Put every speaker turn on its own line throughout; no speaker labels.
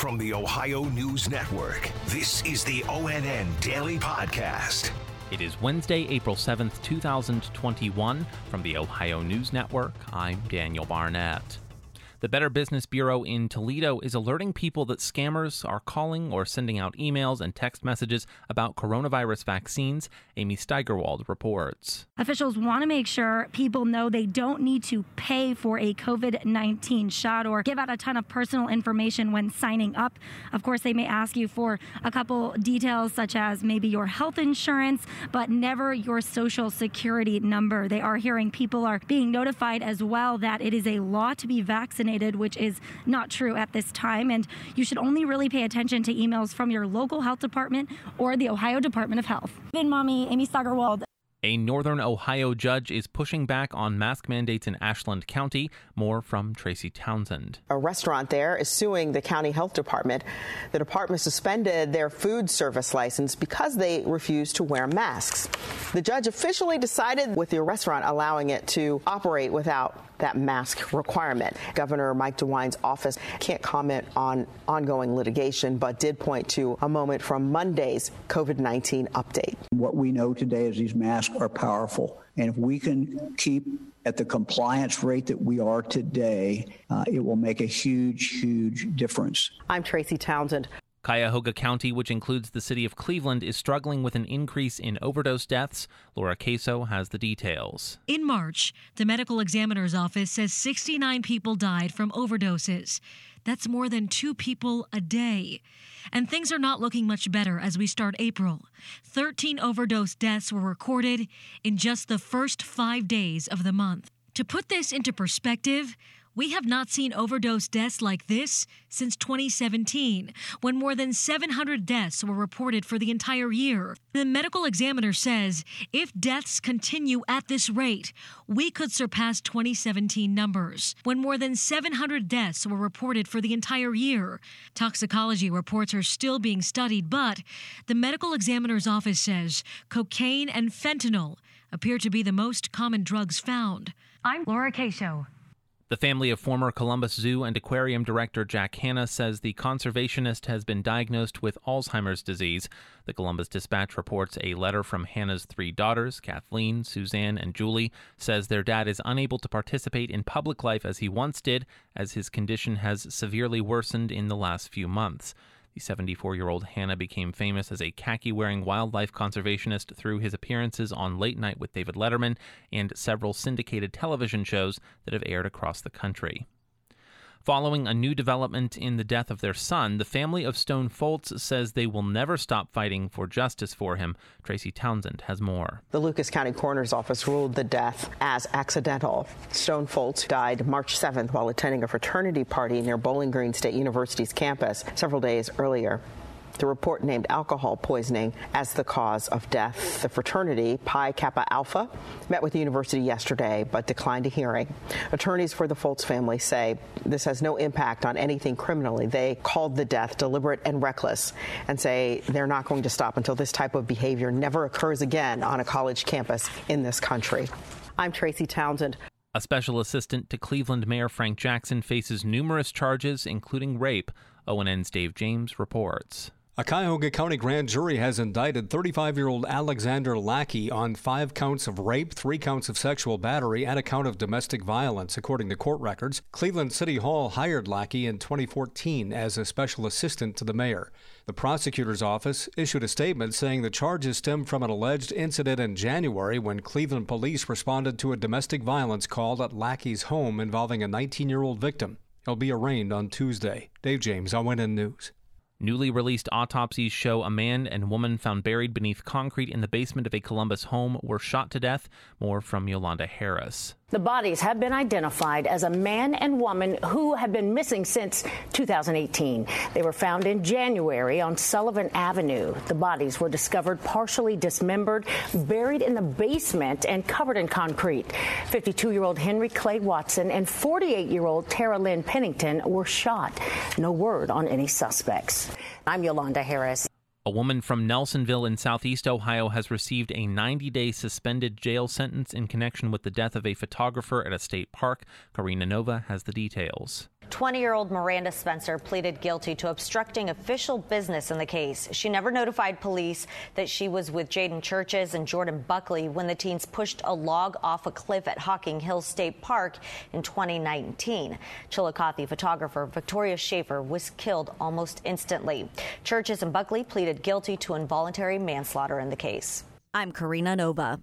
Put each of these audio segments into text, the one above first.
From the Ohio News Network, this is the ONN Daily Podcast.
It is Wednesday, April 7th, 2021. From the Ohio News Network, I'm Daniel Barnett. The Better Business Bureau in Toledo is alerting people that scammers are calling or sending out emails and text messages about coronavirus vaccines. Amy Steigerwald reports.
Officials want to make sure people know they don't need to pay for a COVID 19 shot or give out a ton of personal information when signing up. Of course, they may ask you for a couple details, such as maybe your health insurance, but never your social security number. They are hearing people are being notified as well that it is a law to be vaccinated vaccinated, which is not true at this time. And you should only really pay attention to emails from your local health department or the Ohio Department of Health. Then, mommy, Amy Steigerwald.
A northern Ohio judge is pushing back on mask mandates in Ashland County. More from Tracy Townsend.
A restaurant there is suing the county health department. The department suspended their food service license because they refused to wear masks. The judge officially decided with the restaurant allowing it to operate without that mask requirement. Governor Mike DeWine's office can't comment on ongoing litigation, but did point to a moment from Monday's COVID 19 update.
What we know today is these masks are powerful. And if we can keep at the compliance rate that we are today, uh, it will make a huge, huge difference.
I'm Tracy Townsend.
Cuyahoga County, which includes the city of Cleveland, is struggling with an increase in overdose deaths. Laura Queso has the details.
In March, the medical examiner's office says 69 people died from overdoses. That's more than two people a day. And things are not looking much better as we start April. 13 overdose deaths were recorded in just the first five days of the month. To put this into perspective, we have not seen overdose deaths like this since 2017, when more than 700 deaths were reported for the entire year. The medical examiner says if deaths continue at this rate, we could surpass 2017 numbers, when more than 700 deaths were reported for the entire year. Toxicology reports are still being studied, but the medical examiner's office says cocaine and fentanyl appear to be the most common drugs found.
I'm Laura Queso.
The family of former Columbus Zoo and Aquarium director Jack Hanna says the conservationist has been diagnosed with Alzheimer's disease. The Columbus Dispatch reports a letter from Hanna's three daughters, Kathleen, Suzanne, and Julie, says their dad is unable to participate in public life as he once did, as his condition has severely worsened in the last few months. The 74 year old Hanna became famous as a khaki wearing wildlife conservationist through his appearances on Late Night with David Letterman and several syndicated television shows that have aired across the country. Following a new development in the death of their son, the family of Stone Foltz says they will never stop fighting for justice for him. Tracy Townsend has more.
The Lucas County Coroner's Office ruled the death as accidental. Stone Foltz died March 7th while attending a fraternity party near Bowling Green State University's campus several days earlier. The report named alcohol poisoning as the cause of death. The fraternity, Pi Kappa Alpha, met with the university yesterday but declined a hearing. Attorneys for the Foltz family say this has no impact on anything criminally. They called the death deliberate and reckless and say they're not going to stop until this type of behavior never occurs again on a college campus in this country. I'm Tracy Townsend.
A special assistant to Cleveland Mayor Frank Jackson faces numerous charges, including rape. ONN's Dave James reports.
A Cuyahoga County grand jury has indicted 35 year old Alexander Lackey on five counts of rape, three counts of sexual battery, and a count of domestic violence, according to court records. Cleveland City Hall hired Lackey in 2014 as a special assistant to the mayor. The prosecutor's office issued a statement saying the charges stem from an alleged incident in January when Cleveland police responded to a domestic violence call at Lackey's home involving a 19 year old victim. He'll be arraigned on Tuesday. Dave James, ONN News.
Newly released autopsies show a man and woman found buried beneath concrete in the basement of a Columbus home were shot to death. More from Yolanda Harris.
The bodies have been identified as a man and woman who have been missing since 2018. They were found in January on Sullivan Avenue. The bodies were discovered partially dismembered, buried in the basement, and covered in concrete. 52 year old Henry Clay Watson and 48 year old Tara Lynn Pennington were shot. No word on any suspects. I'm Yolanda Harris.
A woman from Nelsonville in southeast Ohio has received a 90 day suspended jail sentence in connection with the death of a photographer at a state park. Karina Nova has the details.
20 year old Miranda Spencer pleaded guilty to obstructing official business in the case. She never notified police that she was with Jaden Churches and Jordan Buckley when the teens pushed a log off a cliff at Hocking Hills State Park in 2019. Chillicothe photographer Victoria Schaefer was killed almost instantly. Churches and Buckley pleaded guilty to involuntary manslaughter in the case.
I'm Karina Nova.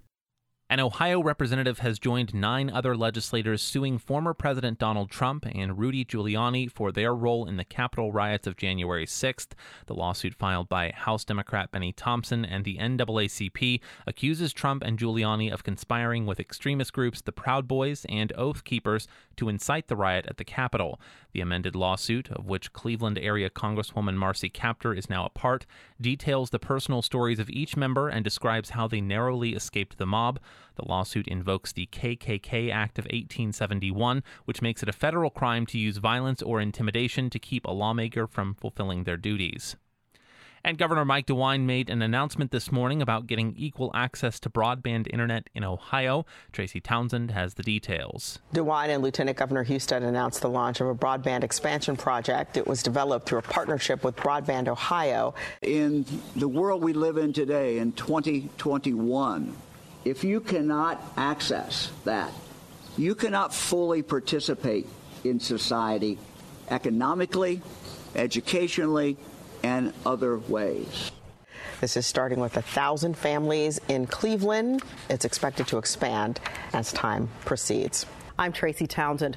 An Ohio representative has joined nine other legislators suing former President Donald Trump and Rudy Giuliani for their role in the Capitol riots of January 6th. The lawsuit filed by House Democrat Bennie Thompson and the NAACP accuses Trump and Giuliani of conspiring with extremist groups, the Proud Boys and Oath Keepers, to incite the riot at the Capitol. The amended lawsuit, of which Cleveland area Congresswoman Marcy Kaptur is now a part, details the personal stories of each member and describes how they narrowly escaped the mob. The lawsuit invokes the KKK Act of 1871, which makes it a federal crime to use violence or intimidation to keep a lawmaker from fulfilling their duties. And Governor Mike DeWine made an announcement this morning about getting equal access to broadband internet in Ohio. Tracy Townsend has the details.
DeWine and Lieutenant Governor Husted announced the launch of a broadband expansion project. It was developed through a partnership with Broadband Ohio.
In the world we live in today, in 2021, if you cannot access that, you cannot fully participate in society economically, educationally, and other ways.
This is starting with a thousand families in Cleveland. It's expected to expand as time proceeds. I'm Tracy Townsend.